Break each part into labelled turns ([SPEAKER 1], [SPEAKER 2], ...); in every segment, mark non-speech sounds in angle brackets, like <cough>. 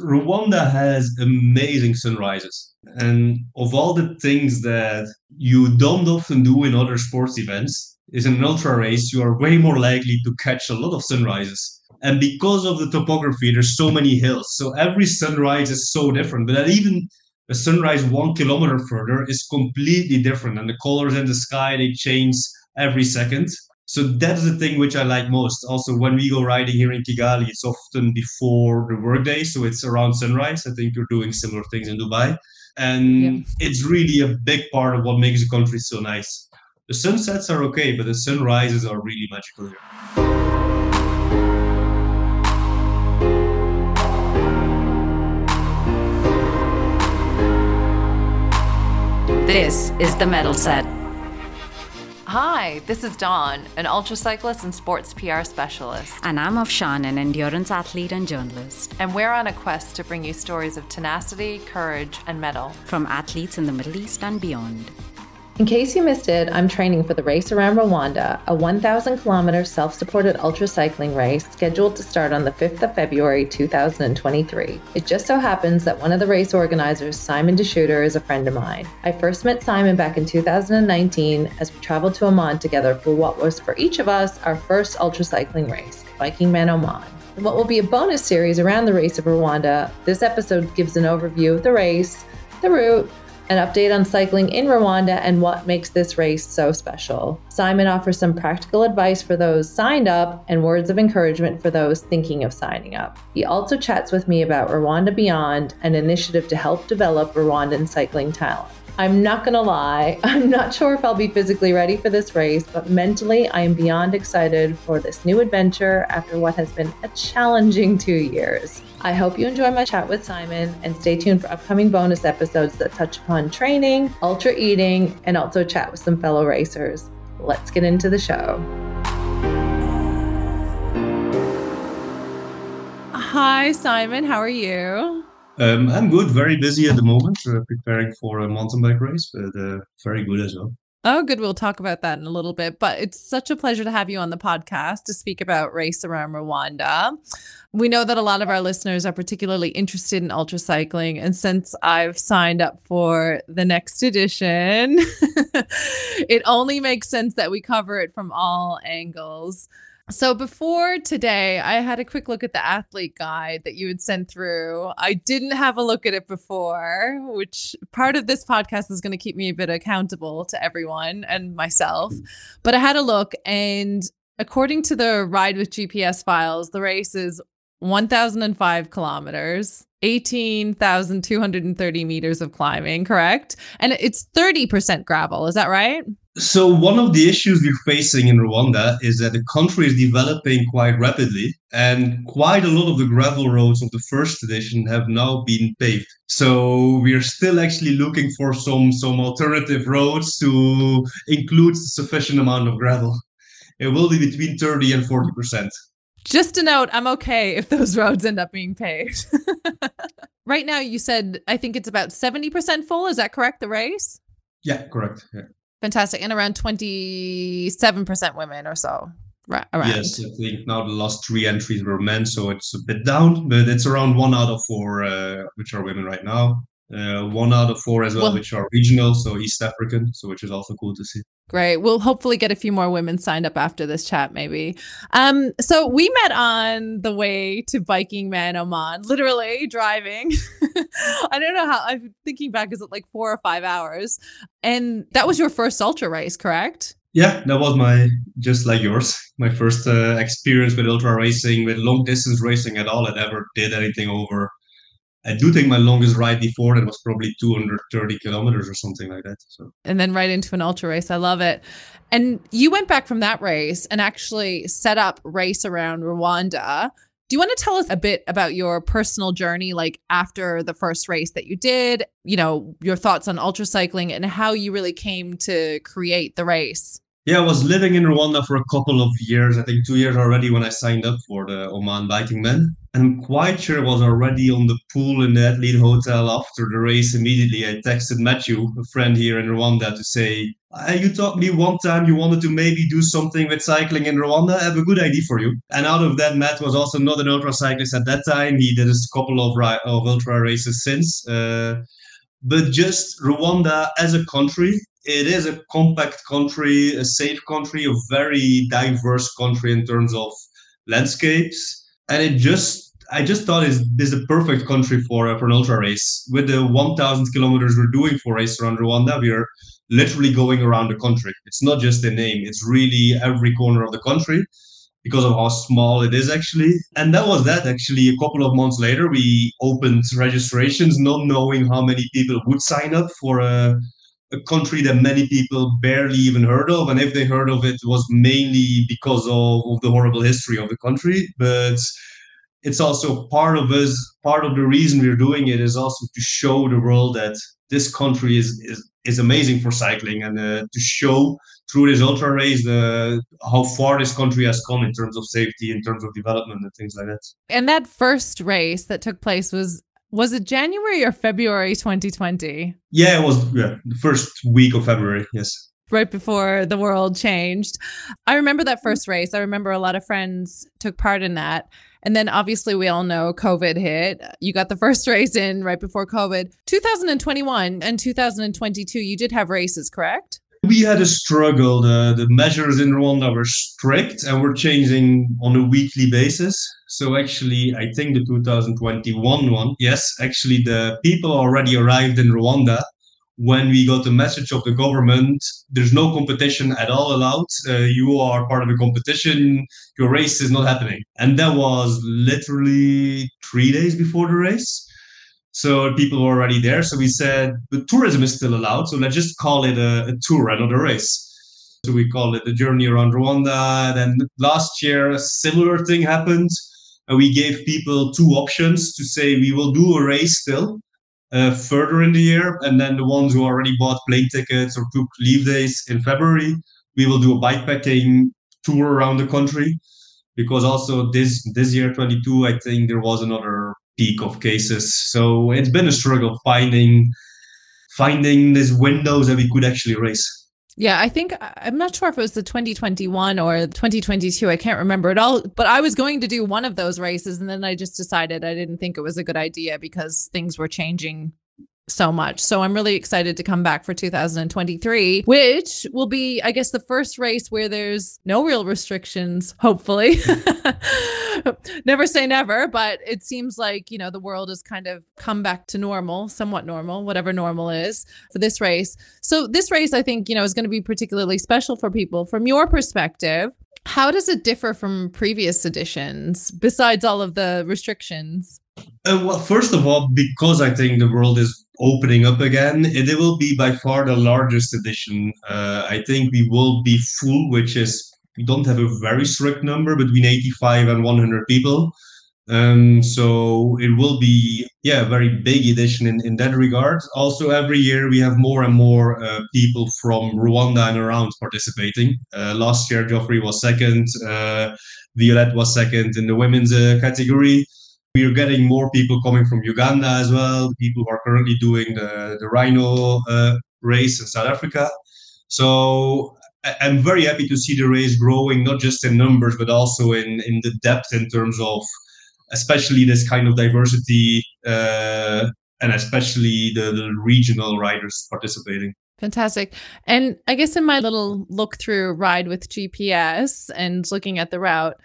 [SPEAKER 1] Rwanda has amazing sunrises. And of all the things that you don't often do in other sports events, is an ultra race, you are way more likely to catch a lot of sunrises. And because of the topography, there's so many hills. So every sunrise is so different. But even a sunrise one kilometer further is completely different. And the colors in the sky, they change every second. So that's the thing which I like most. Also, when we go riding here in Kigali, it's often before the workday, so it's around sunrise. I think you're doing similar things in Dubai, and yeah. it's really a big part of what makes the country so nice. The sunsets are okay, but the sunrises are really magical here.
[SPEAKER 2] This is the Mettle Set.
[SPEAKER 3] Hi, this is Dawn, an ultra cyclist and sports PR specialist.
[SPEAKER 2] And I'm Afshan, an endurance athlete and journalist.
[SPEAKER 3] And we're on a quest to bring you stories of tenacity, courage, and mettle
[SPEAKER 2] from athletes in the Middle East and beyond.
[SPEAKER 4] In case you missed it, I'm training for the Race Around Rwanda, a 1,000 kilometer self supported ultra cycling race scheduled to start on the 5th of February 2023. It just so happens that one of the race organizers, Simon De Schutter, is a friend of mine. I first met Simon back in 2019 as we traveled to Oman together for what was, for each of us, our first ultra cycling race, BikingMan Oman. In what will be a bonus series around the Race of Rwanda, this episode gives an overview of the race, the route, an update on cycling in Rwanda and what makes this race so special. Simon offers some practical advice for those signed up and words of encouragement for those thinking of signing up. He also chats with me about Rwanda Beyond, an initiative to help develop Rwandan cycling talent. I'm not going to lie, <laughs> I'm not sure if I'll be physically ready for this race, but mentally, I am beyond excited for this new adventure after what has been a challenging two years. I hope you enjoy my chat with Simon and stay tuned for upcoming bonus episodes that touch upon training, ultra eating, and also chat with some fellow racers. Let's get into the show. Hi, Simon. How are you?
[SPEAKER 1] Um, I'm good. Very busy at the moment, uh, preparing for a mountain bike race, but uh, very good as well.
[SPEAKER 4] Oh, good. We'll talk about that in a little bit. But it's such a pleasure to have you on the podcast to speak about Race Around Rwanda. We know that a lot of our listeners are particularly interested in ultra cycling. And since I've signed up for the next edition, <laughs> it only makes sense that we cover it from all angles. So before today, I had a quick look at the athlete guide that you had sent through. I didn't have a look at it before, which part of this podcast is going to keep me a bit accountable to everyone and myself. But I had a look, and according to the Ride with GPS files, the race is 1,005 kilometers, 18,230 meters of climbing, correct? And it's 30% gravel. Is that right?
[SPEAKER 1] So one of the issues we're facing in Rwanda is that the country is developing quite rapidly, and quite a lot of the gravel roads of the first edition have now been paved. So we are still actually looking for some some alternative roads to include sufficient amount of gravel. It will be between 30 and 40 percent.
[SPEAKER 4] Just a note, I'm okay if those roads end up being paved. <laughs> right now, you said I think it's about 70% full. Is that correct? The race?
[SPEAKER 1] Yeah, correct. Yeah.
[SPEAKER 4] Fantastic. And around 27% women or so. Right, around.
[SPEAKER 1] Yes, I think now the last three entries were men, so it's a bit down, but it's around one out of four, uh, which are women right now. Uh, one out of four as well, well, which are regional, so East African, so which is also cool to see.
[SPEAKER 4] Great. We'll hopefully get a few more women signed up after this chat, maybe. Um, so we met on the way to BikingMan Oman, literally driving. <laughs> I don't know how I'm thinking back, is it like four or five hours? And that was your first ultra race, correct?
[SPEAKER 1] Yeah, that was my just like yours, my first uh, experience with ultra racing, with long distance racing at all. I never did anything over I do think my longest ride before that was probably 230 kilometers or something like that. So
[SPEAKER 4] and then right into an ultra race. I love it. And you went back from that race and actually set up race around Rwanda. Do you want to tell us a bit about your personal journey, like after the first race that you did? You know, your thoughts on ultra cycling and how you really came to create the race.
[SPEAKER 1] Yeah, I was living in Rwanda for a couple of years. I think two years already when I signed up for the Oman BikingMan. And I'm quite sure I was already on the pool in the athlete hotel after the race. Immediately, I texted Matthew, a friend here in Rwanda, to say, uh, You told me one time you wanted to maybe do something with cycling in Rwanda. I have a good idea for you. And out of that, Matt was also not an ultra cyclist at that time. He did a couple of, of ultra races since. Uh, but just Rwanda as a country, it is a compact country, a safe country, a very diverse country in terms of landscapes and it just I just thought is this is a perfect country for, uh, for an ultra race. With the 1,000 kilometers we're doing for race around Rwanda, we are literally going around the country. It's not just the name; it's really every corner of the country because of how small it is actually. And that was that. Actually, a couple of months later, we opened registrations, not knowing how many people would sign up for a a country that many people barely even heard of. And if they heard of it, it was mainly because of, the horrible history of the country. But it's also part of us, part of the reason we're doing it is also to show the world that this country is, is, is amazing for cycling and uh, to show through this ultra race the how far this country has come in terms of safety in terms of development and things like that
[SPEAKER 4] and that first race that took place was was it January or February 2020?
[SPEAKER 1] Yeah, it was yeah, the first week of February. Yes.
[SPEAKER 4] Right before the world changed. I remember that first race. I remember a lot of friends took part in that. And then obviously we all know COVID hit. You got the first <laughs> race in right before COVID. 2021 and 2022, you did have races, correct?
[SPEAKER 1] We had a struggle. The, the measures in Rwanda were strict and were changing on a weekly basis. So actually, I think the 2021 one, yes, actually the people already arrived in Rwanda. When we got the message of the government there's no competition at all allowed. Uh, you are part of the competition. Your race is not happening. And that was literally three days before the race. So people were already there. So we said the tourism is still allowed so let's just call it a, a tour and not a race. So we call it the journey around rwanda. Then last year a similar thing happened we gave people two options to say we will do a race still uh, further in the year. And then the ones who already bought plane tickets or took leave days in February, we will do a bikepacking tour around the country. Because also this this year, 22, I think there was another peak of cases. So it's been a struggle finding finding these windows that we could actually race.
[SPEAKER 4] Yeah, I think I'm not sure if it was the 2021 or 2022. I can't remember it all, but I was going to do one of those races and then I just decided I didn't think it was a good idea because things were changing so much. So I'm really excited to come back for 2023, which will be, I guess, the first race where there's no real restrictions, hopefully. <laughs> never say never, but it seems like, you know, the world has kind of come back to normal, somewhat normal, whatever normal is for this race. So this race, I think, you know, is going to be particularly special for people. From your perspective, how does it differ from previous editions besides all of the restrictions?
[SPEAKER 1] Uh, well, first of all, because I think the world is opening up again, it, it will be by far the largest edition. Uh, I think we will be full, which is we don't have a very strict number between 85 and 100 people. Um, so it will be, yeah, a very big edition in, in that regard. Also, every year we have more and more uh, people from Rwanda and around participating. Uh, last year, Geoffrey was second, uh, Violette was second in the women's uh, category. We are getting more people coming from Uganda as well, people who are currently doing the, the Rhino uh, race in South Africa. So I'm very happy to see the race growing, not just in numbers, but also in, in the depth in terms of especially this kind of diversity uh, and especially the, the regional riders participating.
[SPEAKER 4] Fantastic. And I guess in my little look through ride with GPS and looking at the route,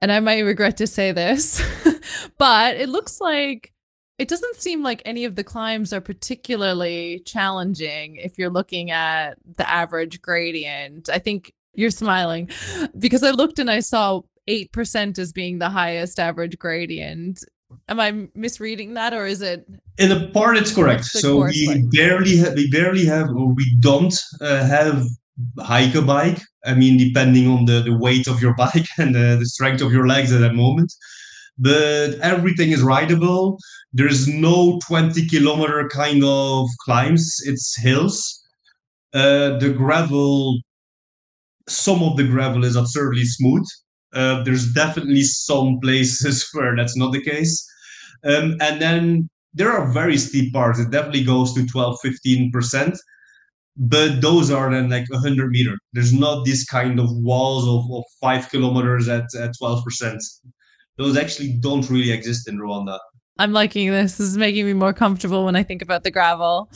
[SPEAKER 4] and I might regret to say this, <laughs> but it looks like it doesn't seem like any of the climbs are particularly challenging if you're looking at the average gradient. I think you're smiling <gasps> because I looked and I saw 8% as being the highest average gradient. Am I misreading that or is it
[SPEAKER 1] in a part it's correct. So we like? barely have we barely have or we don't uh, have hike a bike. I mean depending on the, the weight of your bike <laughs> and the, the strength of your legs at that moment. But everything is rideable. There's no 20 kilometer kind of climbs, it's hills. Uh, the gravel, some of the gravel is absurdly smooth. Uh, there's definitely some places <laughs> where that's not the case. Um, and then there are very steep parts. It definitely goes to 12, 15%. But those are then like 100 meter. There's not this kind of walls of, of five kilometers at, at 12%. Those actually don't really exist in Rwanda.
[SPEAKER 4] I'm liking this. This is making me more comfortable when I think about the gravel.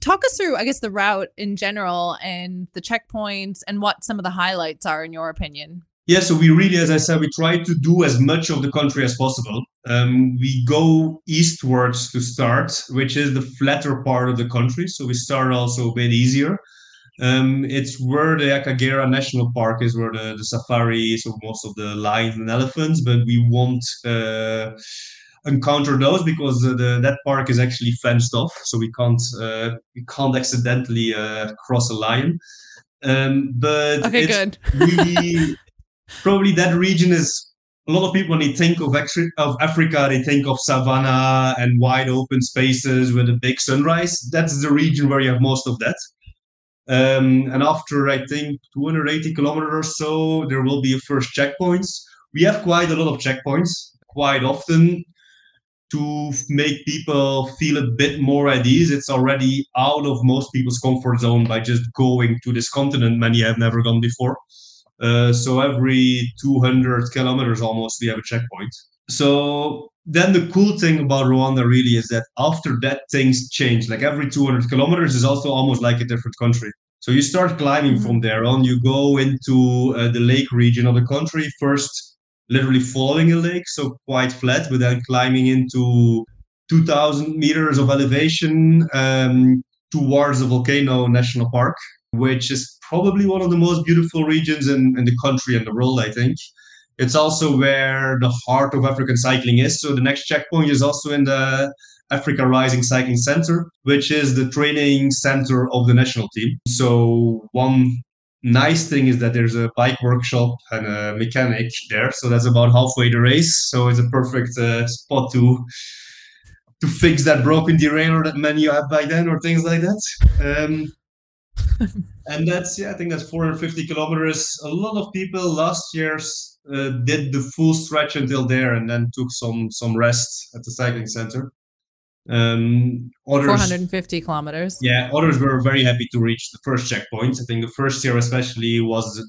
[SPEAKER 4] Talk us through, I guess, the route in general and the checkpoints and what some of the highlights are in your opinion.
[SPEAKER 1] Yeah, so we really, as I said, we try to do as much of the country as possible. Um, we go eastwards to start, which is the flatter part of the country. So we start also a bit easier. Um, it's where the Akagera National Park is, where the, the safari, so most of the lions and elephants, but we won't uh, encounter those because the, the, that park is actually fenced off, so we can't uh, we can't accidentally uh, cross a lion. Um, but
[SPEAKER 4] okay, good.
[SPEAKER 1] really <laughs> probably that region is a lot of people when they think of, of Africa, they think of savanna and wide open spaces with a big sunrise. That's the region where you have most of that. Um, and after I think 280 kilometers or so, there will be a first checkpoints. We have quite a lot of checkpoints quite often to make people feel a bit more at ease. It's already out of most people's comfort zone by just going to this continent many have never gone before. Uh, so every 200 kilometers almost we have a checkpoint. So then the cool thing about Rwanda really is that after that things change. Like every 200 kilometers is also almost like a different country. So you start climbing mm-hmm. from there on. You go into uh, the lake region of the country first, literally following a lake, so quite flat, but then climbing into 2,000 meters of elevation um, towards the volcano national park, which is probably one of the most beautiful regions in, in the country and the world, I think. It's also where the heart of African cycling is. So the next checkpoint is also in the Africa Rising Cycling Center, which is the training center of the national team. So one nice thing is that there's a bike workshop and a mechanic there. So that's about halfway the race. So it's a perfect uh, spot to to fix that broken derailleur that many have by then or things like that. Um, and that's yeah, I think that's 450 kilometers. A lot of people last year uh, did the full stretch until there, and then took some some rest at the cycling center.
[SPEAKER 4] Um, others, 450 kilometers.
[SPEAKER 1] Yeah, others were very happy to reach the first checkpoint. I think the first year, especially, was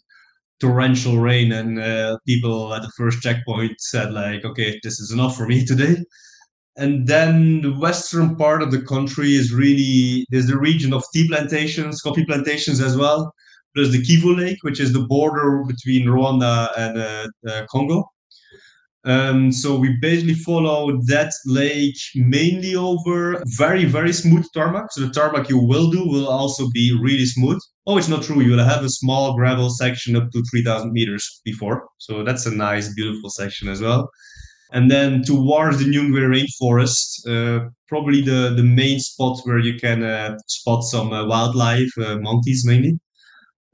[SPEAKER 1] torrential rain, and uh, people at the first checkpoint said like, "Okay, this is enough for me today." And then the western part of the country is really there's the region of tea plantations, coffee plantations as well. There's the Kivu Lake, which is the border between Rwanda and uh, uh, Congo. Um, so we basically follow that lake mainly over very very smooth tarmac. So the tarmac you will do will also be really smooth. Oh, it's not true. You will have a small gravel section up to 3,000 meters before. So that's a nice, beautiful section as well. And then towards the Nyungwe rainforest, uh, probably the, the main spot where you can uh, spot some uh, wildlife, uh, monkeys mainly.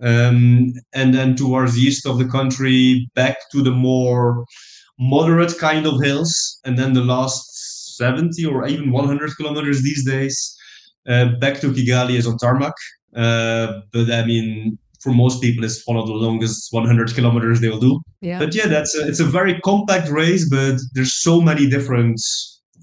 [SPEAKER 1] Um, and then towards the east of the country, back to the more moderate kind of hills. And then the last 70 or even 100 kilometers these days, uh, back to Kigali is on tarmac. Uh, but I mean, for most people is one of the longest 100 kilometers they'll do. Yeah. But yeah, that's a, it's a very compact race, but there's so many different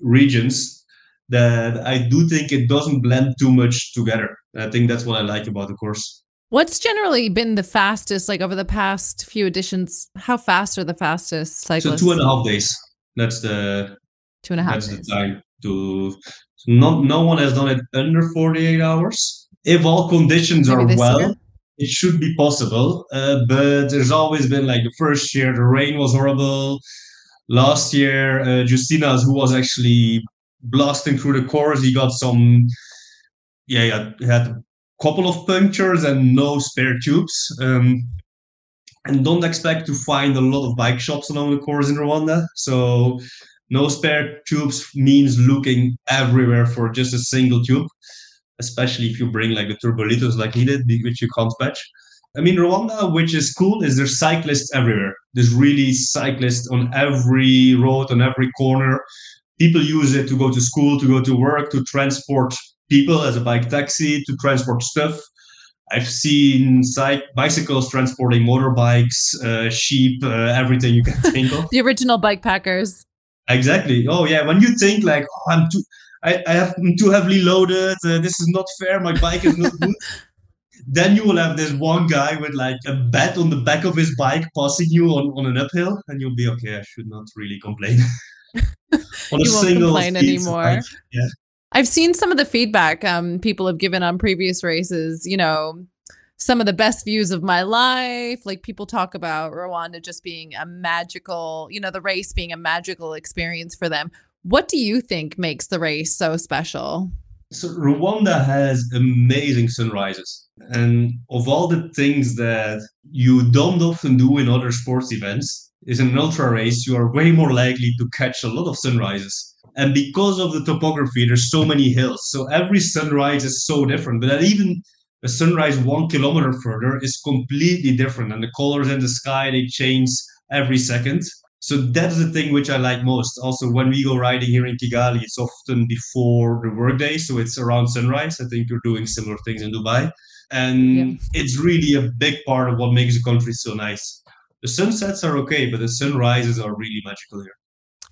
[SPEAKER 1] regions that I do think it doesn't blend too much together. I think that's what I like about the course.
[SPEAKER 4] What's generally been the fastest, like over the past few editions? How fast are the fastest cyclists?
[SPEAKER 1] So two and a half days. That's the
[SPEAKER 4] two and a half.
[SPEAKER 1] That's
[SPEAKER 4] days.
[SPEAKER 1] the time to. So no, no one has done it under 48 hours. If all conditions Maybe are well, year? It should be possible. Uh, but there's always been like the first year, the rain was horrible. Last year, uh, Justinas, who was actually blasting through the course, he got some, yeah, he had a couple of punctures and no spare tubes. Um, and don't expect to find a lot of bike shops along the course in Rwanda. So no spare tubes means looking everywhere for just a single tube especially if you bring like the Tubolitos like he did, which you can't patch. I mean, Rwanda, which is cool, is there's cyclists everywhere. There's really cyclists on every road, on every corner. People use it to go to school, to go to work, to transport people as a bike taxi, to transport stuff. I've seen cyc- bicycles transporting motorbikes, uh, sheep, uh, everything you can <laughs> think of.
[SPEAKER 4] the original bike packers.
[SPEAKER 1] Exactly. Oh yeah. When you think like, oh, I'm too, I, I have I'm too heavily loaded. Uh, this is not fair. My bike is not good. <laughs> then you will have this one guy with like a bat on the back of his bike passing you on, on an uphill, and you'll be okay. I should not really complain. <laughs> <laughs>
[SPEAKER 4] on you won't complain anymore. Bike.
[SPEAKER 1] Yeah.
[SPEAKER 4] I've seen some of the feedback um, people have given on previous races. You know, some of the best views of my life. Like people talk about Rwanda just being a magical, you know, the race being a magical experience for them. What do you think makes the race so special?
[SPEAKER 1] So Rwanda has amazing sunrises. And of all the things that you don't often do in other sports events, is an ultra race, you are way more likely to catch a lot of sunrises. And because of the topography, there's so many hills. So every sunrise is so different. But even a sunrise one kilometer further is completely different. And the colors in the sky, they change every second. So that's the thing which I like most. Also, when we go riding here in Kigali, it's often before the workday. So it's around sunrise. I think you're doing similar things in Dubai. And yeah. it's really a big part of what makes the country so nice. The sunsets are okay, but the sunrises are really magical here.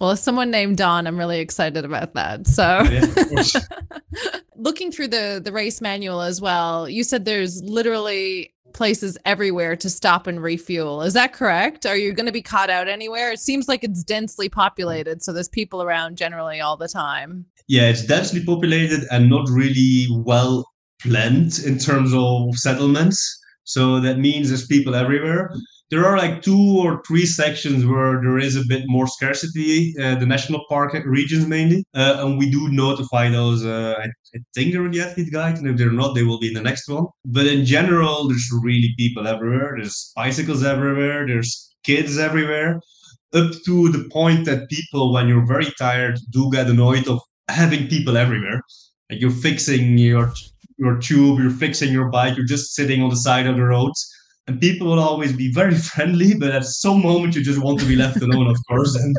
[SPEAKER 4] Well, as someone named Dawn, I'm really excited about that. So, yeah, <laughs> looking through the the race manual as well, you said there's literally places everywhere to stop and refuel. Is that correct? Are you going to be caught out anywhere? It seems like it's densely populated, so there's people around generally all the time.
[SPEAKER 1] Yeah, it's densely populated and not really well planned in terms of settlements. So that means there's people everywhere there are like two or three sections where there is a bit more scarcity, uh, the national park regions mainly, uh, and we do notify those. Uh, I, I, think they're in the athlete guide, and if they're not, they will be in the next one. But in general, there's really people everywhere. There's bicycles everywhere. There's kids everywhere, up to the point that people, when you're very tired, do get annoyed of having people everywhere. Like you're fixing your your tube, you're fixing your bike, you're just sitting on the side of the roads and people will always be very <laughs> friendly, but at some moment you just want to be left alone, of course. And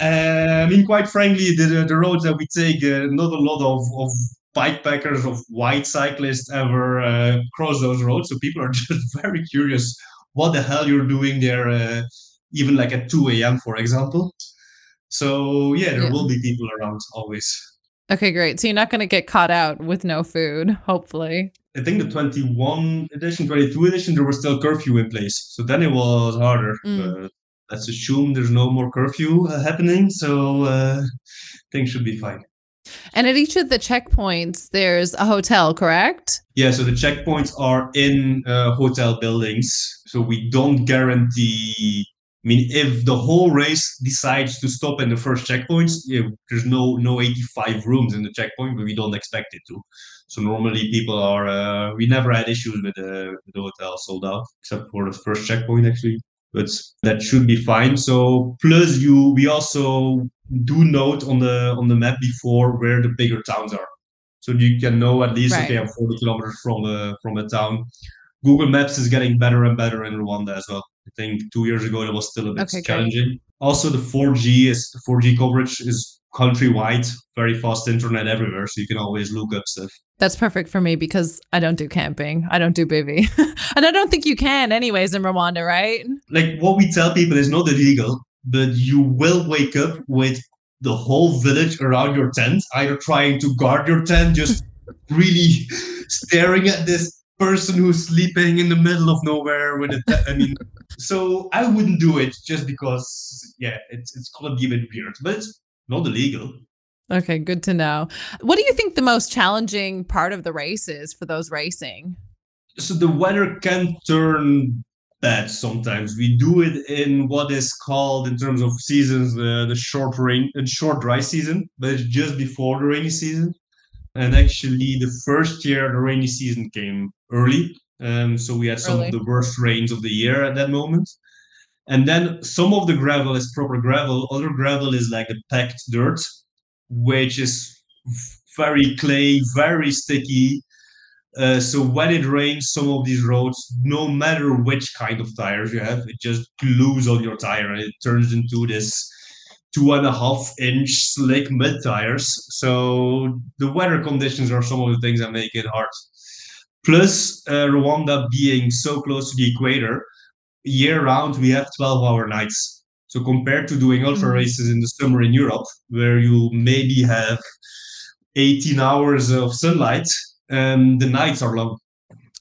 [SPEAKER 1] uh, I mean, quite frankly, the, the roads that we take, uh, not a lot of, of bikepackers, of white cyclists ever uh, cross those roads. So people are <laughs> just very curious what the hell you're doing there, uh, even like at 2 a.m., for example. So yeah, there yeah. will be people around always.
[SPEAKER 4] Okay, great. So you're not going to get caught out with no food, hopefully.
[SPEAKER 1] I think the 21 edition, 22 edition, there was still curfew in place. So then it was harder. Mm. But let's assume there's no more curfew uh, happening. So uh, things should be fine.
[SPEAKER 4] And at each of the checkpoints, there's a hotel, correct?
[SPEAKER 1] Yeah, so the checkpoints are in uh, hotel buildings. So we don't guarantee I mean, if the whole race decides to stop in the first checkpoints, yeah, there's no no 85 rooms in the checkpoint, but we don't expect it to. So normally people are. Uh, we never had issues with, uh, with the hotel sold out, except for the first checkpoint actually. But that should be fine. So plus you, we also do note on the on the map before where the bigger towns are, so you can know at least right. okay, I'm 40 kilometers from a from a town. Google Maps is getting better and better in Rwanda as well. I think two years ago it was still a bit okay, challenging. Great. Also, the 4G is 4G coverage is countrywide, very fast internet everywhere, so you can always look up stuff.
[SPEAKER 4] That's perfect for me because I don't do camping. I don't do bivy. <laughs> and I don't think you can anyways in Rwanda, right?
[SPEAKER 1] Like what we tell people is not illegal, but you will wake up with the whole village around your tent, either trying to guard your tent, just <laughs> really staring at this person who's sleeping in the middle of nowhere with a I mean <laughs> so I wouldn't do it just because yeah it's it's gonna be a bit weird but it's not illegal
[SPEAKER 4] okay good to know what do you think the most challenging part of the race is for those racing
[SPEAKER 1] so the weather can turn bad sometimes we do it in what is called in terms of seasons the, the short rain and short dry season but it's just before the rainy season and actually, the first year, the rainy season came early. Um, so we had some early. of the worst rains of the year at that moment. And then some of the gravel is proper gravel. Other gravel is like a packed dirt, which is very clay, very sticky. Uh, so when it rains, some of these roads, no matter which kind of tires you have, it just glues on your tire and it turns into this two and a half inch slick mid tires. So the weather conditions are some of the things that make it hard. Plus, uh, Rwanda being so close to the equator, year round we have 12 hour nights. So compared to doing ultra
[SPEAKER 4] Mhm.
[SPEAKER 1] races in the summer in Europe, where you maybe have 18 hours of sunlight, um, the nights are long.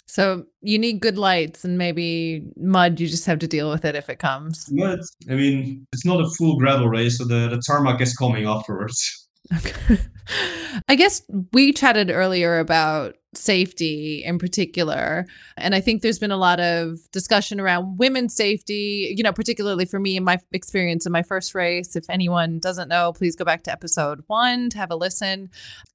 [SPEAKER 4] So you need good lights and maybe mud. You just have to deal with it if it comes.
[SPEAKER 1] But I mean, it's not a full gravel race, so the, the tarmac is coming afterwards.
[SPEAKER 4] Okay. <laughs> I guess we chatted earlier about safety in particular. And I think there's been a lot of discussion around women's safety, you know, particularly for me in my experience in my first race. If anyone doesn't know, please go back to episode one to have a listen.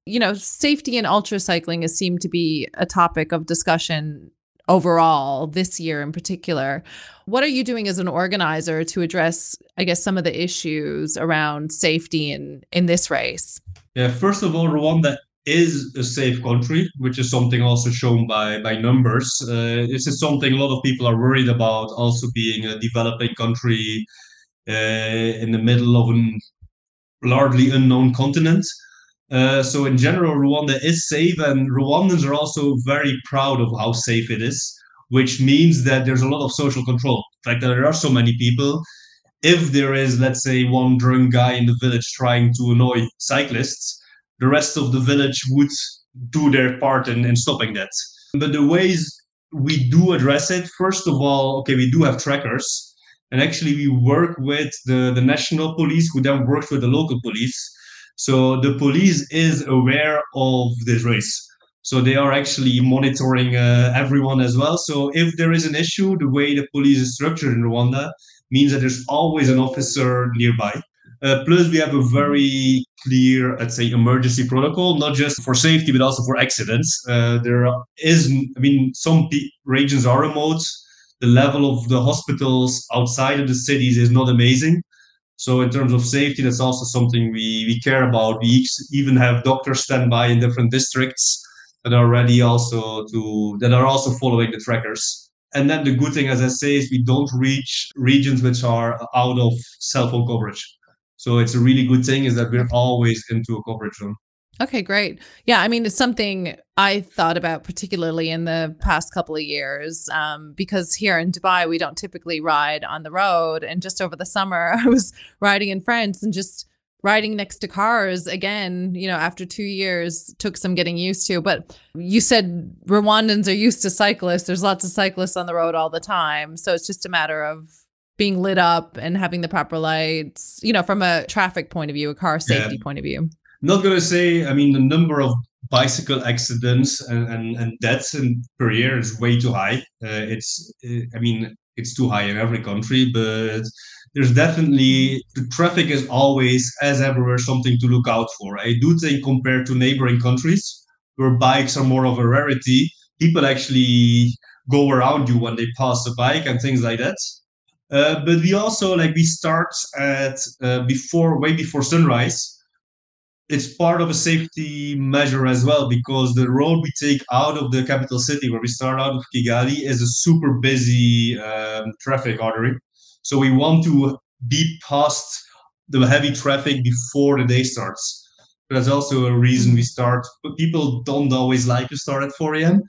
[SPEAKER 4] You know, safety in ultra cycling has seemed to be a topic of discussion overall this year in particular. What are you doing as an organizer to address, I guess, some of the issues around safety in in this race?
[SPEAKER 1] Yeah, first of all, Rwanda is a safe country, which is something also shown by by numbers. Uh, this is something a lot of people are worried about, also being a developing country uh, in the middle of a largely unknown continent. Uh, so in general, Rwanda is safe, and Rwandans are also very proud of how safe it is, which means that there's a lot of social control. The fact there are so many people. If there is, let's say, one drunk guy in the village trying to annoy cyclists, the rest of the village would do their part in, in stopping that. But the ways we do address it, first of all, okay, we do have trackers. And actually, we work with the, the national police, who then works with the local police. So the police is aware of this race. So they are actually monitoring uh, everyone as well. So if there is an issue, the way the police is structured in Rwanda means that there's always an officer nearby. Uh, plus, we have a very clear, let's say, emergency protocol, not just for safety, but also for accidents. Uh, there is, I mean, some p- regions are remote. The level of the hospitals outside of the cities is not amazing. So, in terms of safety, that's also something we, we care about. We even have doctors stand by in different districts that are ready also to that are also following the trackers. And then the good thing, as I say, is we don't reach regions which are out of cell phone coverage. So it's a really good thing is that we're always into a coverage zone.
[SPEAKER 4] Okay, great. Yeah, I mean, it's something I thought about particularly in the past couple of years um, because here in Dubai, we don't typically ride on the road. And just over the summer, <laughs> I was riding in France and just riding next to cars again, you know, after two years took some getting used to. But you said Rwandans are used to cyclists. There's lots of cyclists on the road all the time. So it's just a matter of being lit up and having the proper lights, you know, from a traffic point of view, a car safety
[SPEAKER 1] Yeah.
[SPEAKER 4] point of view.
[SPEAKER 1] Not gonna say, I mean, the number of bicycle accidents and, and, and deaths in, per year is way too high. Uh, it's, uh, I mean, it's too high in every country, but there's definitely the traffic is always, as everywhere, something to look out for. I do think compared to neighboring countries where bikes are more of a rarity, people actually go around you when they pass a bike and things like that. Uh, but we also like we start at uh, before way before sunrise. It's part of a safety measure as well because the road we take out of the capital city, where we start out of Kigali, is a super busy um, traffic artery. So we want to be past the heavy traffic before the day starts. That's also a reason we start. But people don't always like to start at 4 a.m.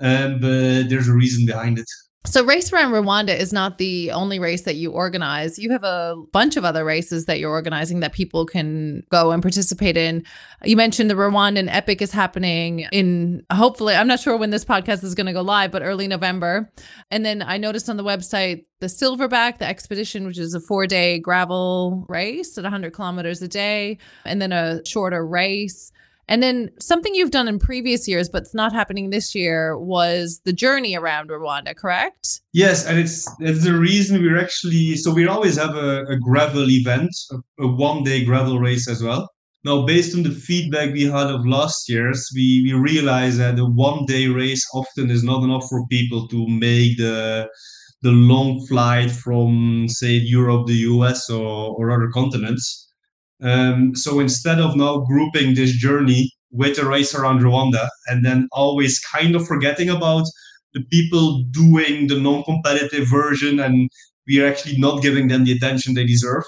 [SPEAKER 1] Um, but there's a reason behind it.
[SPEAKER 4] So, Race Around Rwanda is not the only race that you organize. You have a bunch of other races that you're organizing that people can go and participate in. You mentioned the Rwandan Epic is happening in hopefully, I'm not sure when this podcast is going to go live, but early November. And then I noticed on the website the Silverback, the expedition, which is a four day gravel race at 100 kilometers a day, and then a shorter race. And then something you've done in previous years, but it's not happening this year, was the journey around Rwanda, correct?
[SPEAKER 1] Yes, and it's it's the reason we're actually so we always have a, a gravel event, a, a one day gravel race as well. Now, based on the feedback we had of last year's, we we realized that a one day race often is not enough for people to make the the long flight from say Europe, the US, or, or other continents. Um, so instead of now grouping this journey with a race around Rwanda and then always kind of forgetting about the people doing the non-competitive version and we are actually not giving them the attention they deserve.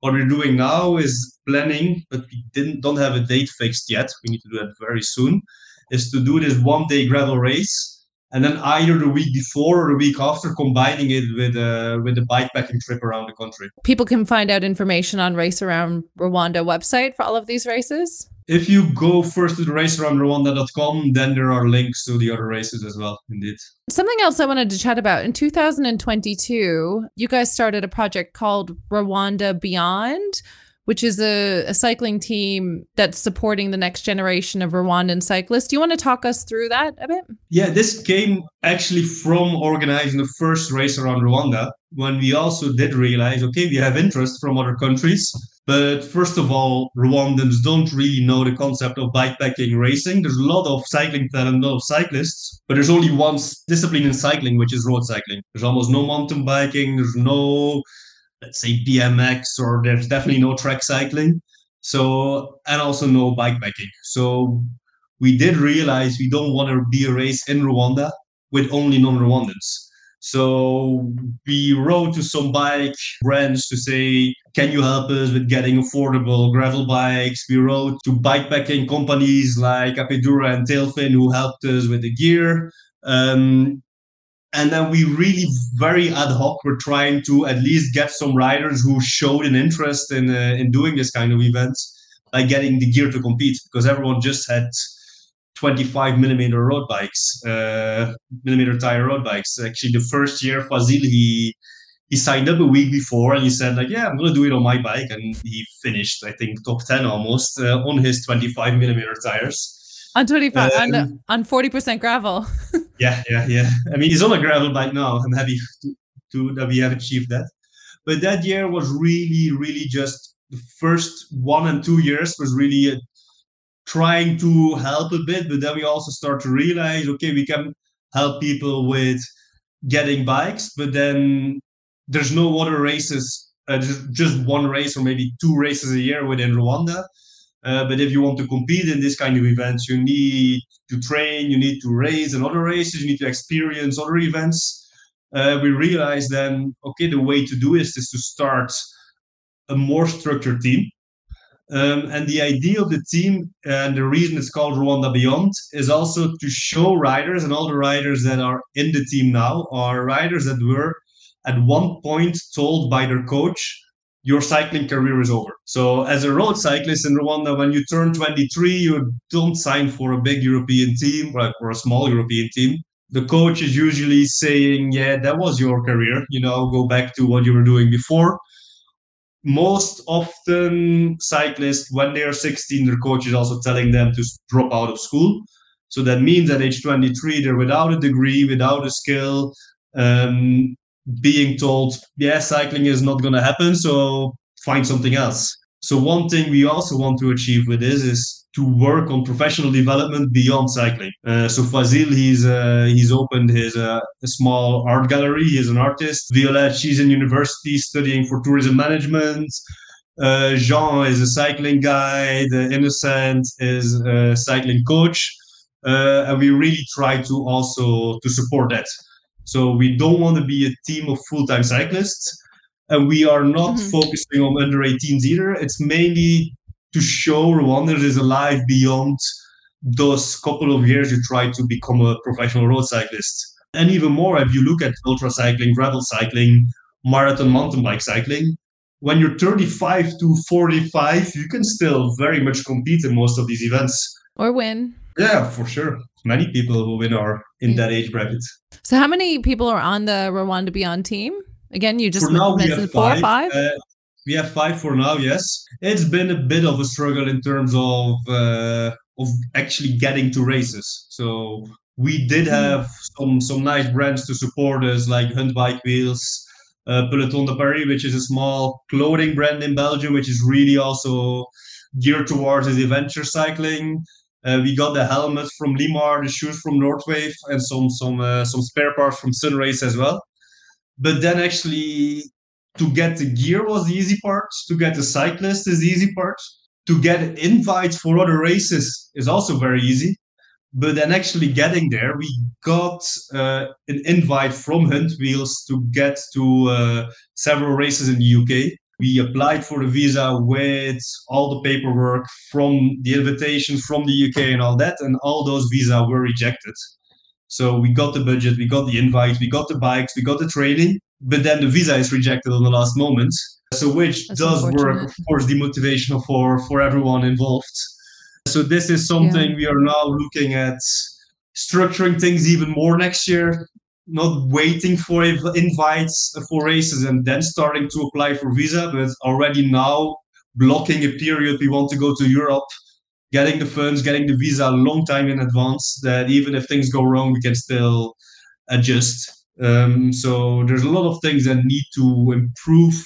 [SPEAKER 1] What we're doing now is planning, but we didn't don't have a date fixed yet. We need to do that very soon. Is to do this one-day gravel race and then either the week before or the week after combining it with a with a bikepacking trip around the country.
[SPEAKER 4] People can find out information on Race Around Rwanda website for all of these races.
[SPEAKER 1] if you go first to the racearoundrwanda.com then there are links to the other races as well indeed.
[SPEAKER 4] Something else I wanted to chat about. In 2022, you guys started a project called Rwanda Beyond, which is a, a cycling team that's supporting the next generation of Rwandan cyclists. Do you want to talk us through that a bit?
[SPEAKER 1] Yeah, this came actually from organizing the first race around Rwanda when we also did realize okay, we have interest from other countries. But first of all, Rwandans don't really know the concept of bikepacking racing. There's a lot of cycling talent, a lot of cyclists, but there's only one discipline in cycling, which is road cycling. There's almost no mountain biking, there's no, let's say, BMX, or there's definitely no track cycling. So, and also no bikepacking. So, we did realize we don't want to be a race in Rwanda with only non-Rwandans. So we wrote to some bike brands to say, can you help us with getting affordable gravel bikes? We wrote to bikepacking companies like Apidura and Tailfin who helped us with the gear. Um, and then we really very ad hoc were trying to at least get some riders who showed an interest in uh, in doing this kind of events by getting the gear to compete because everyone just had 25 millimeter road bikes, uh, millimeter tire road bikes. Actually, the first year, Fazil he he signed up a week before and he said like, yeah, I'm gonna do it on my bike, and he finished I think top 10 almost uh, on his 25 millimeter tires.
[SPEAKER 4] On 25, on,
[SPEAKER 1] Um,
[SPEAKER 4] on 40% gravel. <laughs>
[SPEAKER 1] Yeah, yeah, yeah. I mean, he's on a gravel bike now. I'm happy to, to that we have achieved that. But that year was really, really just the first one and two years was really uh, trying to help a bit. But then we also start to realize, okay, we can help people with getting bikes, but then there's no other races. Uh, just, just one race or maybe two races a year within Rwanda. Uh, but if you want to compete in this kind of events, you need to train, you need to race in other races, you need to experience other events. Uh, we realized then, okay, the way to do this is to start a more structured team. Um, and the idea of the team and the reason it's called Rwanda Beyond is also to show riders and all the riders that are in the team now are riders that were at one point told by their coach your cycling career is over. So, as a road cyclist in Rwanda, when you turn 23, you don't sign for a big European team, for a small European team. The coach is usually saying, Yeah, that was your career. You know, go back to what you were doing before. Most often, cyclists, when they are 16, their coach is also telling them to drop out of school. So that means at age 23, they're without a degree, without a skill, um, being told, yeah, cycling is not going to happen, so find something else. So one thing we also want to achieve with this is to work on professional development beyond cycling. Uh, so Fazil, he's uh, he's opened his uh, a small art gallery. He's an artist. Violette, she's in university studying for tourism management. Uh, Jean is a cycling guide. Uh, Innocent is a cycling coach, uh, and we really try to also to support that. So we don't want to be a team of full-time cyclists, and we are not
[SPEAKER 4] Mhm.
[SPEAKER 1] focusing on under 18s either. It's mainly to show Rwandans is alive beyond those couple of years you try to become a professional road cyclist. And even more, if you look at ultra cycling, gravel cycling, marathon mountain bike cycling, when you're 35 to 45, you can still very much compete in most of these events.
[SPEAKER 4] or win.
[SPEAKER 1] Yeah, for sure. Many people who win are in that age bracket.
[SPEAKER 4] So, how many people are on the Rwanda Beyond team? Again, you just
[SPEAKER 1] for now, we
[SPEAKER 4] mentioned
[SPEAKER 1] have
[SPEAKER 4] four or
[SPEAKER 1] five.
[SPEAKER 4] five.
[SPEAKER 1] Uh, we have five for now. Yes, it's been a bit of a struggle in terms of uh, of actually getting to races. So we did
[SPEAKER 4] Hmm.
[SPEAKER 1] have some some nice brands to support us, like Hunt Bike Wheels, uh, Peloton de Paris, which is a small clothing brand in Belgium, which is really also geared towards adventure cycling. Uh, we got the helmet from Limar, the shoes from Northwave, and some some uh, some spare parts from Sunrace as well. But then actually, to get the gear was the easy part. To get the cyclist is the easy part. To get invites for other races is also very easy. But then actually getting there, we got uh, an invite from Hunt Wheels to get to uh, several races in the UK. We applied for the visa with all the paperwork from the invitations from the UK and all that, and all those visas were rejected. So we got the budget, we got the invites, we got the bikes, we got the training, but then the visa is rejected on the last moment. So which
[SPEAKER 4] That's
[SPEAKER 1] does work, of course, demotivational for for everyone involved. So this is something we are now looking at structuring things even more next year. Not waiting for inv- invites for races and then starting to apply for visa, but already now blocking a period we want to go to Europe, getting the funds, getting the visa a long time in advance. That even if things go wrong, we can still adjust. Um, so there's a lot of things that need to improve.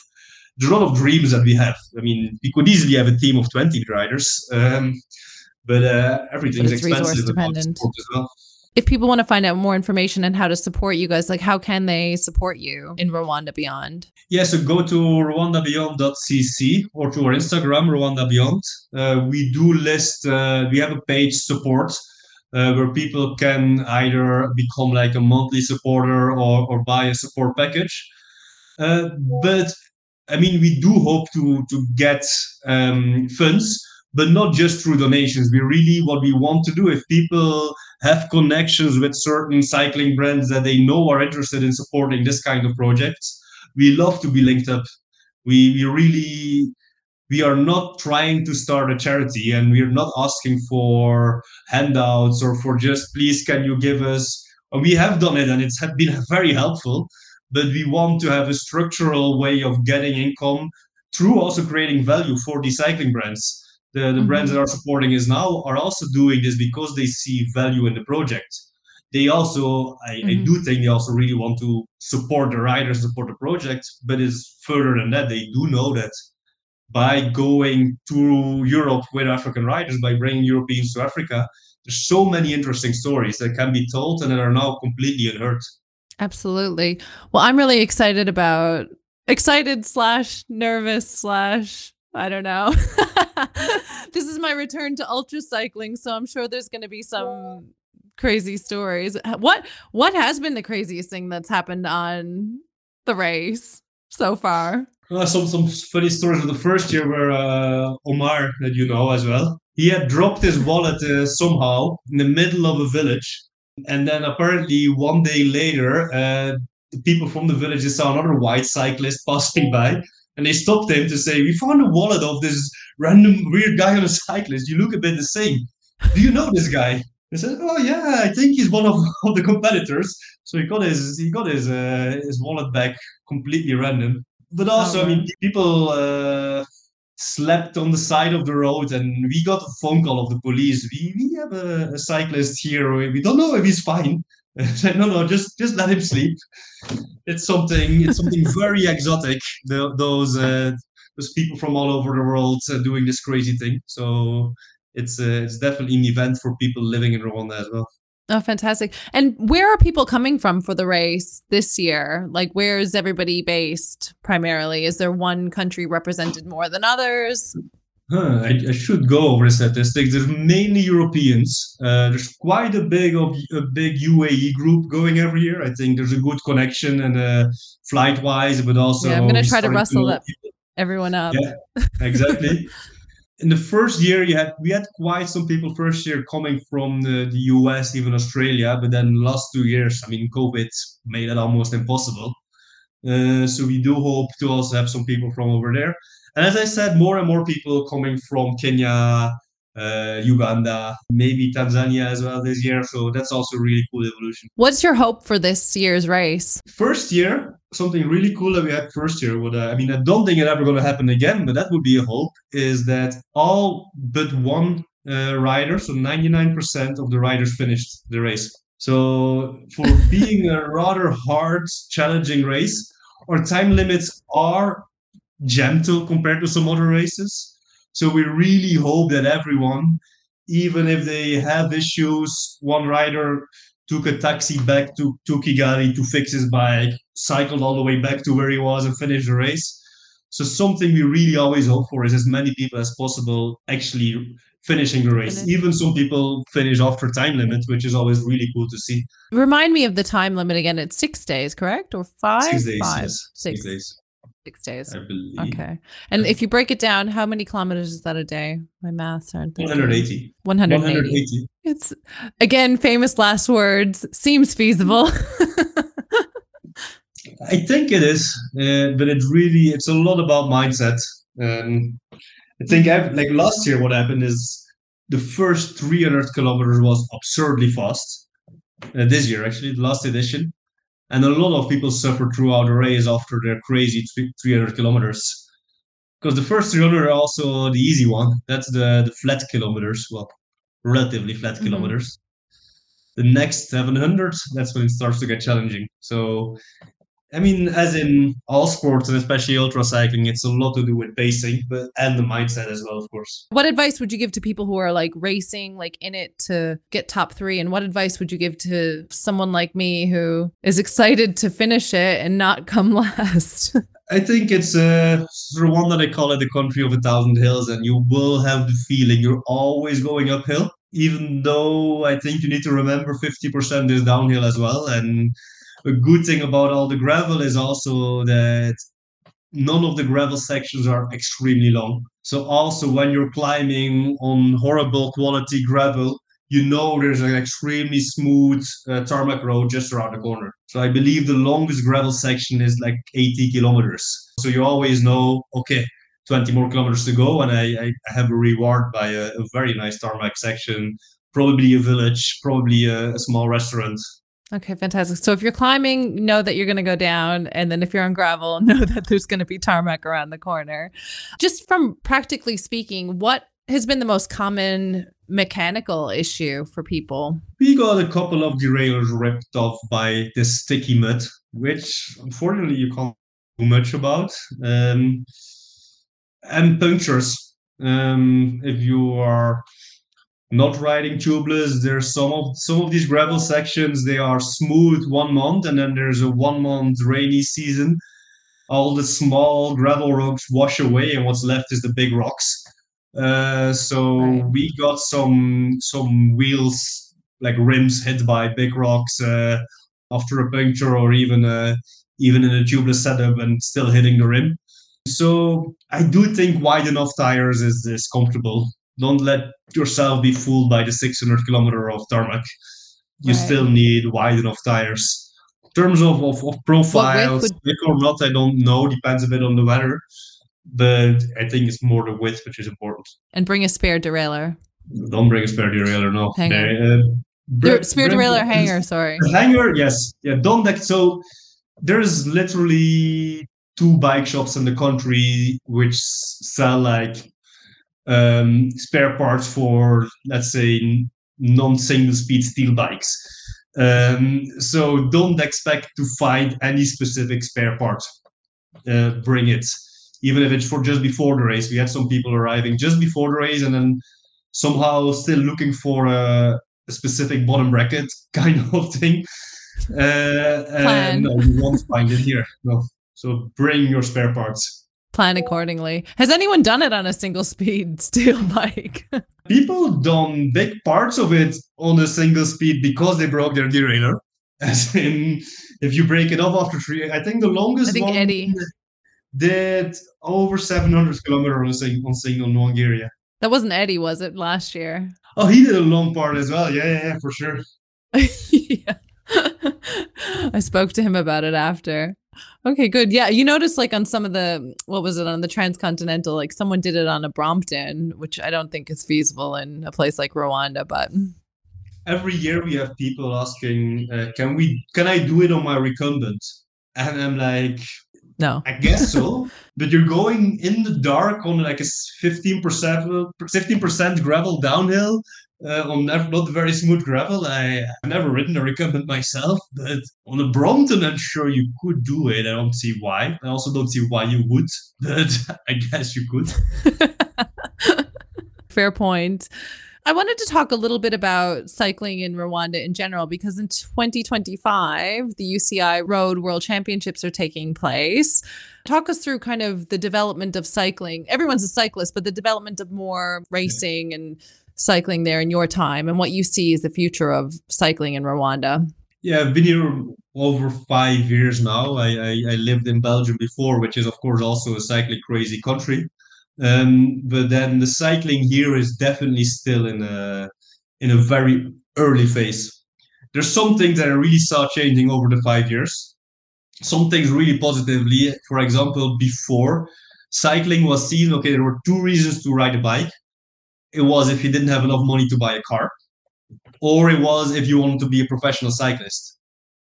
[SPEAKER 1] There's a lot of dreams that we have. I mean, we could easily have a team of 20 riders, um, but uh, everything's
[SPEAKER 4] resource
[SPEAKER 1] expensive about
[SPEAKER 4] dependent. If people want to find out more information and how to support you guys, like how can they support you in Rwanda Beyond?
[SPEAKER 1] Yeah, so go to rwandabeyond.cc or to our Instagram, Rwanda Beyond. Uh, we do list, uh, we have a page support uh, where people can either become like a monthly supporter or, or buy a support package. Uh, but I mean, we do hope to to get um, funds, but not just through donations. We really what we want to do if people have connections with certain cycling brands that they know are interested in supporting this kind of projects. We love to be linked up. We we really we are not trying to start a charity and we're not asking for handouts or for just please can you give us we have done it and it's been <laughs> very helpful but we want to have a structural way of getting income through also creating value for the cycling brands the, the brands that are supporting us now are also doing this because they see value in the project they also I, I
[SPEAKER 4] Mhm.
[SPEAKER 1] do think they also really want to support the riders support the project but it's further than that they do know that by going to Europe with African riders, by bringing Europeans to Africa, there's so many interesting stories that can be told and that are now completely unheard.
[SPEAKER 4] Absolutely. Well, I'm really excited about excited slash nervous slash I don't know. <laughs> this is my return to ultra cycling, so I'm sure there's going to be some crazy stories. What what has been the craziest thing that's happened on the race so far?
[SPEAKER 1] Uh, some some funny stories of the first year where uh, Omar, that you know as well, he had dropped his wallet uh, somehow in the middle of a village, and then apparently one day later, uh, the people from the village they saw another white cyclist passing by, and they stopped him to say, "We found a wallet of this random weird guy on a cyclist. You look a bit the same. Do you know this guy?" They said, "Oh yeah, I think he's one of, <laughs> of the competitors." So he got his he got his uh, his wallet back completely random. But also, I mean, people uh, slept on the side of the road, and we got a phone call of the police. We we have a, a cyclist here. We don't know if he's fine. <laughs> I said, no, no, just just let him sleep. It's something. It's something <laughs> very exotic. The, those uh, those people from all over the world uh, doing this crazy thing. So it's uh, it's definitely an event for people living in Rwanda as well.
[SPEAKER 4] Oh, fantastic. And where are people coming from for the race this year? Like, where is everybody based primarily? Is there one country represented more than others?
[SPEAKER 1] Huh, I, I should go over the statistics. There's mainly Europeans. Uh, there's quite a big of a big UAE group going every year. I think there's a good connection and uh, flight wise, but also
[SPEAKER 4] yeah, I'm going to try to rustle that everyone up.
[SPEAKER 1] Yeah. exactly. <laughs> In the first year, you had we had quite some people first year coming from the, the US, even Australia, but then last two years, I mean, COVID made it almost impossible. Uh, so we do hope to also have some people from over there. And as I said, more and more people coming from Kenya, uh, Uganda, maybe Tanzania as well this year. So that's also a really cool evolution.
[SPEAKER 4] What's your hope for this year's race?
[SPEAKER 1] First year, something really cool that we had first year. What uh, I mean, I don't think it ever going to happen again, but that would be a hope. Is that all but one uh, rider, so 99% of the riders finished the race. So for <laughs> being a rather hard, challenging race, our time limits are gentle compared to some other races. So we really hope that everyone, even if they have issues, one rider took a taxi back to, to Kigali to fix his bike, cycled all the way back to where he was and finished the race. So something we really always hope for is as many people as possible actually finishing the race. Even some people finish after time limit, which is always really cool to see.
[SPEAKER 4] Remind me of the time limit again. It's six days, correct? Or five?
[SPEAKER 1] Six days,
[SPEAKER 4] Five.
[SPEAKER 1] yes.
[SPEAKER 4] Six.
[SPEAKER 1] Six days.
[SPEAKER 4] Six days.
[SPEAKER 1] I believe.
[SPEAKER 4] Okay. And if you break it down, how many kilometers is that a day? My maths aren't
[SPEAKER 1] 180.
[SPEAKER 4] 180.
[SPEAKER 1] 180.
[SPEAKER 4] It's again famous last words. Seems feasible. <laughs>
[SPEAKER 1] I think it is, uh, but it really it's a lot about mindset. Um, I think I've, like last year, what happened is the first 300 kilometers was absurdly fast. Uh, this year, actually, the last edition, and a lot of people suffered throughout the race after their crazy 300 kilometers. Because the first 300 are also the easy one. That's the the flat kilometers. Well, relatively flat
[SPEAKER 4] Mhm.
[SPEAKER 1] kilometers. The next 700, that's when it starts to get challenging. So I mean, as in all sports and especially ultra cycling, it's a lot to do with pacing, but and the mindset as well, of course.
[SPEAKER 4] what advice would you give to people who are like racing, like in it to get top three? And what advice would you give to someone like me who is excited to finish it and not come <laughs> last?
[SPEAKER 1] I think it's uh, Rwanda. They call it the country of a thousand hills, and you will have the feeling you're always going uphill. Even though I think you need to remember 50% is downhill as well. And a good thing about all the gravel is also that none of the gravel sections are extremely long. So also when you're climbing on horrible quality gravel, you know there's an extremely smooth uh, tarmac road just around the corner. So I believe the longest gravel section is like 80 kilometers. So you always know, okay, 20 more kilometers to go, and I, I have a reward by a, a very nice tarmac section, probably a village, probably a, a small restaurant.
[SPEAKER 4] Okay, fantastic. So if you're climbing, know that you're going to go down. And then if you're on gravel, <laughs> know that there's going to be tarmac around the corner. Just from practically speaking, what has been the most common mechanical issue for people?
[SPEAKER 1] We got a couple of derailleurs ripped off by this sticky mud, which unfortunately you can't do much about. Um, and punctures. Um, if you are not riding tubeless, there's some of some of these gravel sections they are smooth one month, and then there's a one month rainy season. All the small gravel rocks wash away, and what's left is the big rocks. Uh, so
[SPEAKER 4] Right.
[SPEAKER 1] we got some some wheels like rims hit by big rocks uh, after a puncture, or even uh, even in a tubeless setup, and still hitting the rim. So I do think wide enough tires is is comfortable. Don't let yourself be fooled by the 600 kilometer of tarmac. You
[SPEAKER 4] Right.
[SPEAKER 1] still need wide enough tires. In terms of, of, of profiles,
[SPEAKER 4] would-
[SPEAKER 1] thick or not, I don't know. Depends a bit on the weather. But I think it's more the width which is important.
[SPEAKER 4] And bring a spare derailleur.
[SPEAKER 1] Don't bring a spare derailleur, no.
[SPEAKER 4] Hanger.
[SPEAKER 1] Uh, br-
[SPEAKER 4] spare
[SPEAKER 1] bring-
[SPEAKER 4] derailleur hanger, sorry.
[SPEAKER 1] the hanger, yes. Yeah, don't. So there's literally two bike shops in the country which sell like um, spare parts for, let's say, non-single speed steel bikes. Um, so don't expect to find any specific spare part. Uh, bring it, even if it's for just before the race. We had some people arriving just before the race and then somehow still looking for a, a specific bottom bracket <laughs> kind of thing. Uh, and no, you won't find it here. No. So bring your spare parts.
[SPEAKER 4] Plan accordingly. Has anyone done it on a single speed <laughs> steel bike?
[SPEAKER 1] People done big parts of it on a single speed because they broke their derailleur. <laughs> As in, if you break it off after three, I think the longest
[SPEAKER 4] I think
[SPEAKER 1] one
[SPEAKER 4] Eddie.
[SPEAKER 1] did over 700 kilometers on single, on single in one
[SPEAKER 4] That wasn't Eddie, was it, last year?
[SPEAKER 1] Oh, he did a long part as well. Yeah, yeah, yeah, for sure. <laughs>
[SPEAKER 4] yeah. I spoke to him about it after. Okay, good. Yeah, you notice like on some of the what was it on the transcontinental, like someone did it on a Brompton, which I don't think is feasible in a place like Rwanda, but
[SPEAKER 1] Every year we have people asking, uh, "Can we? Can I do it on my recumbent?" And I'm like,
[SPEAKER 4] no.
[SPEAKER 1] I guess so. but you're going in the dark on like a fifteen percent, fifteen percent gravel downhill uh, on nev- not very smooth gravel. I, I've never ridden a recumbent myself, but on a Brompton, I'm sure you could do it. I don't see why. I also don't see why you would, <laughs> but I guess you could. <laughs>
[SPEAKER 4] Fair point. I wanted to talk a little bit about cycling in Rwanda in general because in 2025, the UCI Road World Championships are taking place. Talk us through kind of the development of cycling. Everyone's a cyclist, but the development of more racing and cycling there in your time and what you see is the future of cycling in Rwanda.
[SPEAKER 1] Yeah, I've been here over five years now. I, I, I lived in Belgium before, which is of course also a cycling crazy country. Um, but then the cycling here is definitely still in a in a very early phase. There's some things that I really saw changing over the five years. Some things really positively. For example, before cycling was seen, okay, there were two reasons to ride a bike. It was if you didn't have enough money to buy a car, or it was if you wanted to be a professional cyclist.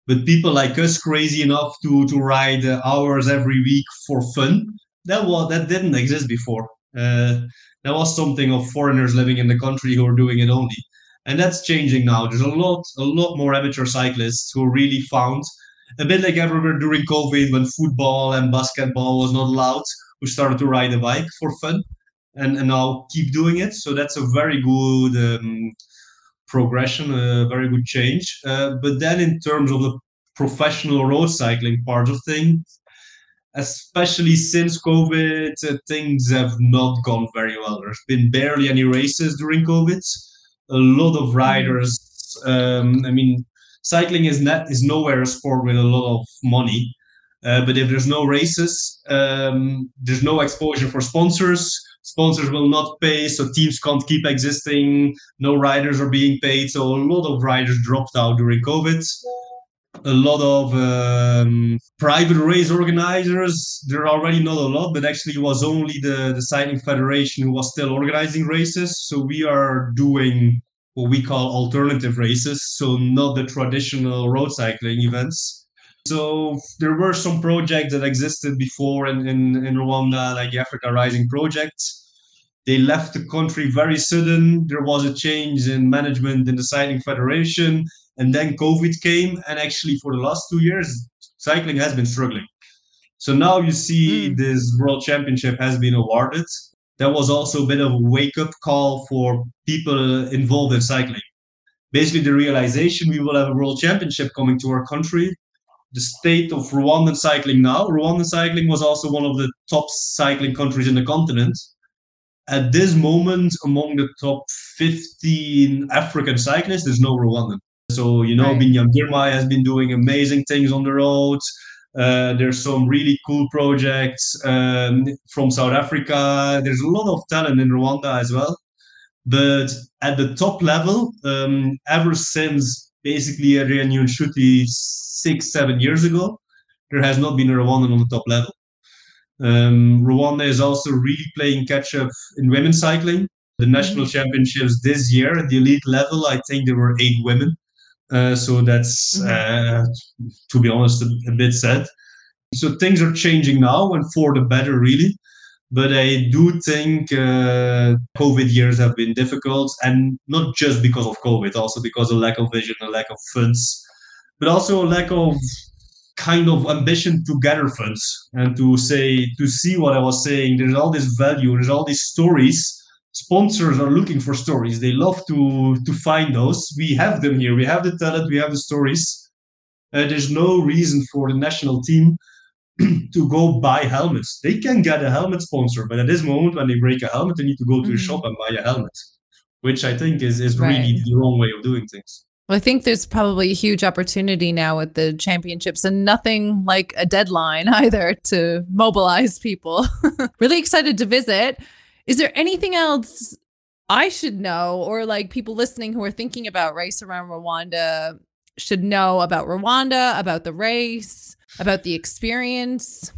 [SPEAKER 1] But people like us, crazy enough to to ride uh, hours every week for fun, that was that didn't exist before. Uh, that was something of foreigners living in the country who are doing it only, and that's changing now. There's a lot a lot more amateur cyclists who really found a bit like everywhere during COVID when football and basketball was not allowed, who started to ride a bike for fun, and and now keep doing it. So that's a very good. Um, progression, a very good change. Uh, but then, in terms of the professional road cycling part of things, especially since COVID, uh, things have not gone very well. There's been barely any races during COVID. A lot of riders. Um, I mean, cycling is not is nowhere a sport with a lot of money. Uh, but if there's no races, um, there's no exposure for sponsors. Sponsors will not pay, so teams can't keep existing. No riders are being paid, so a lot of riders dropped out during COVID a lot of um, private race organizers. There are already not a lot, but actually it was only the, the Cycling Federation who was still organizing races. So we are doing what we call alternative races, so not the traditional road cycling events. So there were some projects that existed before in, in, in Rwanda, like the Africa Rising project. They left the country very sudden. There was a change in management in the Cycling Federation and then COVID came, and actually for the last two years, cycling has been struggling. So now you see mm. this world championship has been awarded. That was also a bit of a wake up call for people involved in cycling. Basically, the realization we will have a world championship coming to our country. The state of Rwandan cycling now. Rwandan cycling was also one of the top cycling countries in the continent. At this moment, among the top 15 African cyclists, there's no Rwandan. So, you know, right. Biniam Girmay has been doing amazing things on the road. Uh, there's some really cool projects um, from South Africa. There's a lot of talent in Rwanda as well. But at the top level, um, ever since basically Adrien Niyonshuti six, seven years ago, there has not been a Rwandan on the top level. Um, Rwanda is also really playing catch up in women's cycling. The national mm-hmm. championships this year at the elite level, I think there were eight women. Uh, so that's, mm-hmm. uh, to be honest, a, a, bit sad. So things are changing now and for the better, really. But I do think uh, COVID years have been difficult, and not just because of COVID, also because of lack of vision, a lack of funds, but also a lack of kind of ambition to gather funds and to say to see what I was saying. There's all this value, there's all these stories sponsors are looking for stories. They love to to find those. We have them here. We have the talent. We have the stories. Uh, there's no reason for the national team <clears throat> to go buy helmets. They can get a helmet sponsor, but at this moment, when they break a helmet, they need to go to mm-hmm. a shop and buy a helmet, which I think is is right. really the wrong way of doing things.
[SPEAKER 4] Well, I think there's probably a huge opportunity now with the championships and nothing like a deadline <laughs> either to mobilize people. <laughs> really excited to visit. Is there anything else I should know, or like people listening who are thinking about race around Rwanda should know about Rwanda, about the race, about the experience?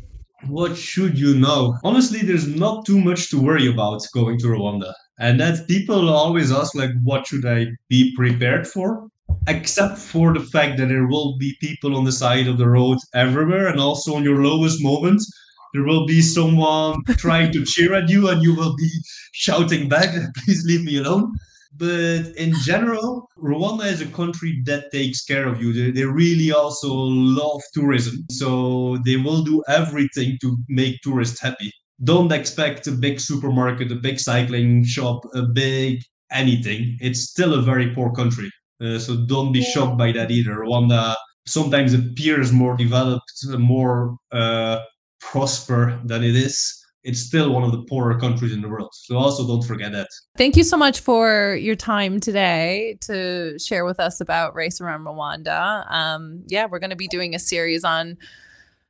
[SPEAKER 1] What should you know? Honestly, there's not too much to worry about going to Rwanda. And that people always ask, like, what should I be prepared for? Except for the fact that there will be people on the side of the road everywhere and also on your lowest moments there will be someone trying to cheer at you and you will be shouting back <laughs> please leave me alone but in general rwanda is a country that takes care of you. They, they really also love tourism. So they will do everything to make tourists happy. Don't expect a big supermarket a big cycling shop a big anything. It's still a very poor country. Uh, so don't be shocked by that either. Rwanda sometimes appears more developed more uh, prosper than it is. It's still one of the poorer countries in the world. So also don't forget that.
[SPEAKER 4] Thank you so much for your time today to share with us about Race Around Rwanda. Um, yeah, we're going to be doing a series on,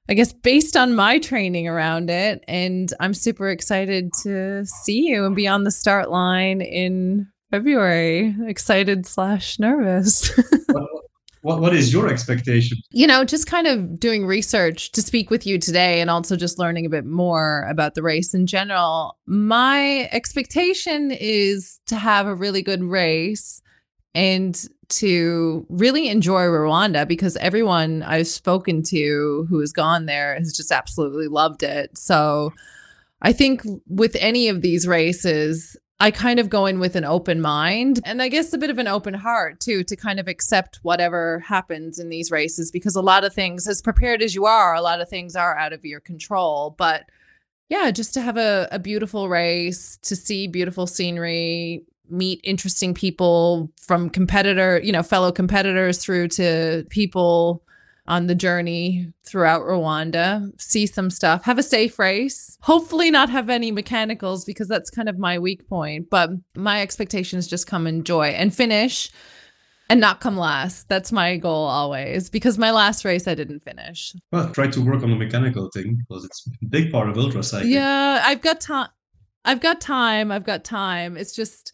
[SPEAKER 4] I guess, based on my training around it. And I'm super excited to see you and be on the start line in February. Excited slash nervous. <laughs>
[SPEAKER 1] what, what is your expectation?
[SPEAKER 4] You know, just kind of doing research to speak with you today and also just learning a bit more about the race in general. My expectation is to have a really good race and to really enjoy Rwanda because everyone I've spoken to who has gone there has just absolutely loved it. So I think with any of these races, I kind of go in with an open mind and I guess a bit of an open heart too to kind of accept whatever happens in these races because a lot of things, as prepared as you are, a lot of things are out of your control. But yeah, just to have a, a beautiful race, to see beautiful scenery, meet interesting people from competitor, you know, fellow competitors through to people on the journey throughout Rwanda, see some stuff, have a safe race, hopefully not have any mechanicals because that's kind of my weak point. But my expectations just come enjoy and finish and not come last. That's my goal always because my last race I didn't finish.
[SPEAKER 1] Well, try to work on the mechanical thing because it's a big part of ultra cycling.
[SPEAKER 4] Yeah, I've got time. I've got time. I've got time. It's just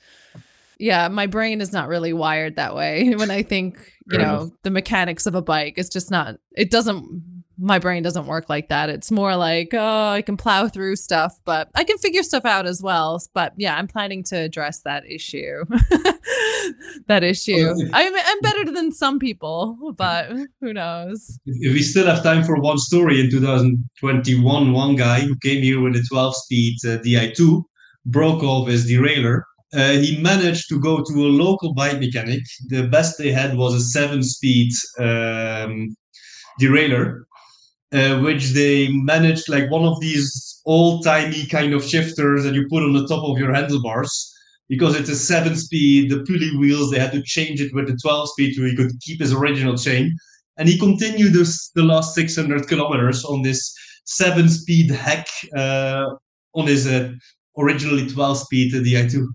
[SPEAKER 4] yeah, my brain is not really wired that way. <laughs> When I think, you Fair know, enough. the mechanics of a bike, it's just not, it doesn't, my brain doesn't work like that. It's more like, oh, I can plow through stuff, but I can figure stuff out as well. But yeah, I'm planning to address that issue. <laughs> that issue. I'm, I'm better than some people, but who knows?
[SPEAKER 1] If we still have time for one story in 2021, one guy who came here with a 12 speed uh, Di2 broke off his derailleur uh, he managed to go to a local bike mechanic. The best they had was a seven-speed um, derailleur, uh, which they managed like one of these old-timey kind of shifters that you put on the top of your handlebars. Because it's a seven-speed, the pulley wheels, they had to change it with the 12-speed so he could keep his original chain. And he continued this, the last 600 kilometers on this seven-speed hack uh, on his uh, originally 12-speed Di2.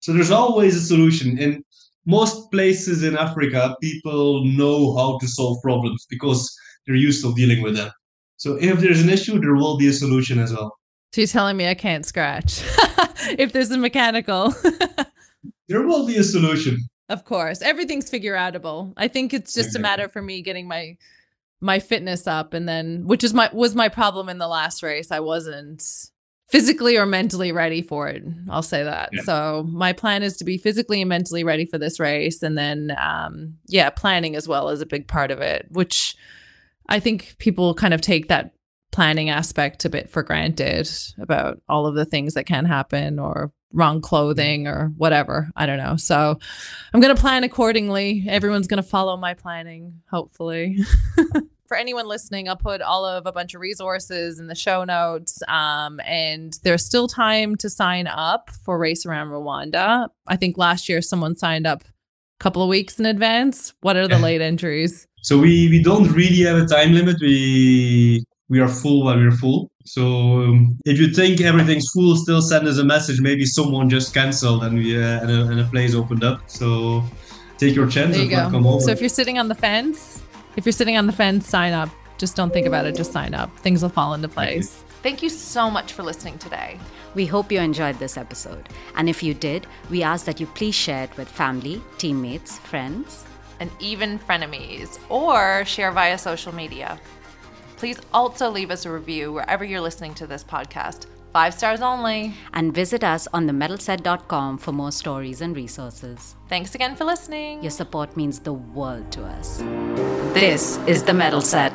[SPEAKER 1] So there's always a solution. In most places in Africa, people know how to solve problems because they're used to dealing with them. So if there's an issue, there will be a solution as well.
[SPEAKER 4] So you're telling me I can't scratch <laughs> if there's a mechanical. <laughs>
[SPEAKER 1] there will be a solution.
[SPEAKER 4] Of course, everything's figure outable. I think it's just a matter for me getting my my fitness up, and then which is my was my problem in the last race. I wasn't physically or mentally ready for it. I'll say that. Yeah. So my plan is to be physically and mentally ready for this race, and then um, yeah, planning as well is a big part of it, which I think people kind of take that planning aspect a bit for granted about all of the things that can happen or wrong clothing or whatever. I don't know. So I'm going to plan accordingly. Everyone's going to follow my planning, hopefully. <laughs> for anyone listening, I'll put all of a bunch of resources in the show notes. Um, and there's still time to sign up for Race Around Rwanda. I think last year someone signed up a couple of weeks in advance. What are the late entries?
[SPEAKER 1] So we we don't really have a time limit. We we are full when we're full. So um, if you think everything's full, still send us a message. Maybe someone just canceled and we uh, and, a, and a place opened up. So take your chance.
[SPEAKER 4] There you go. So if you're sitting on the fence if you're sitting on the fence, sign up. Just don't think about it, just sign up. Things will fall into place.
[SPEAKER 3] Thank you so much for listening today.
[SPEAKER 2] We hope you enjoyed this episode. And if you did, we ask that you please share it with family, teammates, friends,
[SPEAKER 3] and even frenemies, or share via social media. Please also leave us a review wherever you're listening to this podcast. Five stars only.
[SPEAKER 2] And visit us on themettleset.com for more stories and resources.
[SPEAKER 3] Thanks again for listening.
[SPEAKER 2] Your support means the world to us. This is The Mettle Set.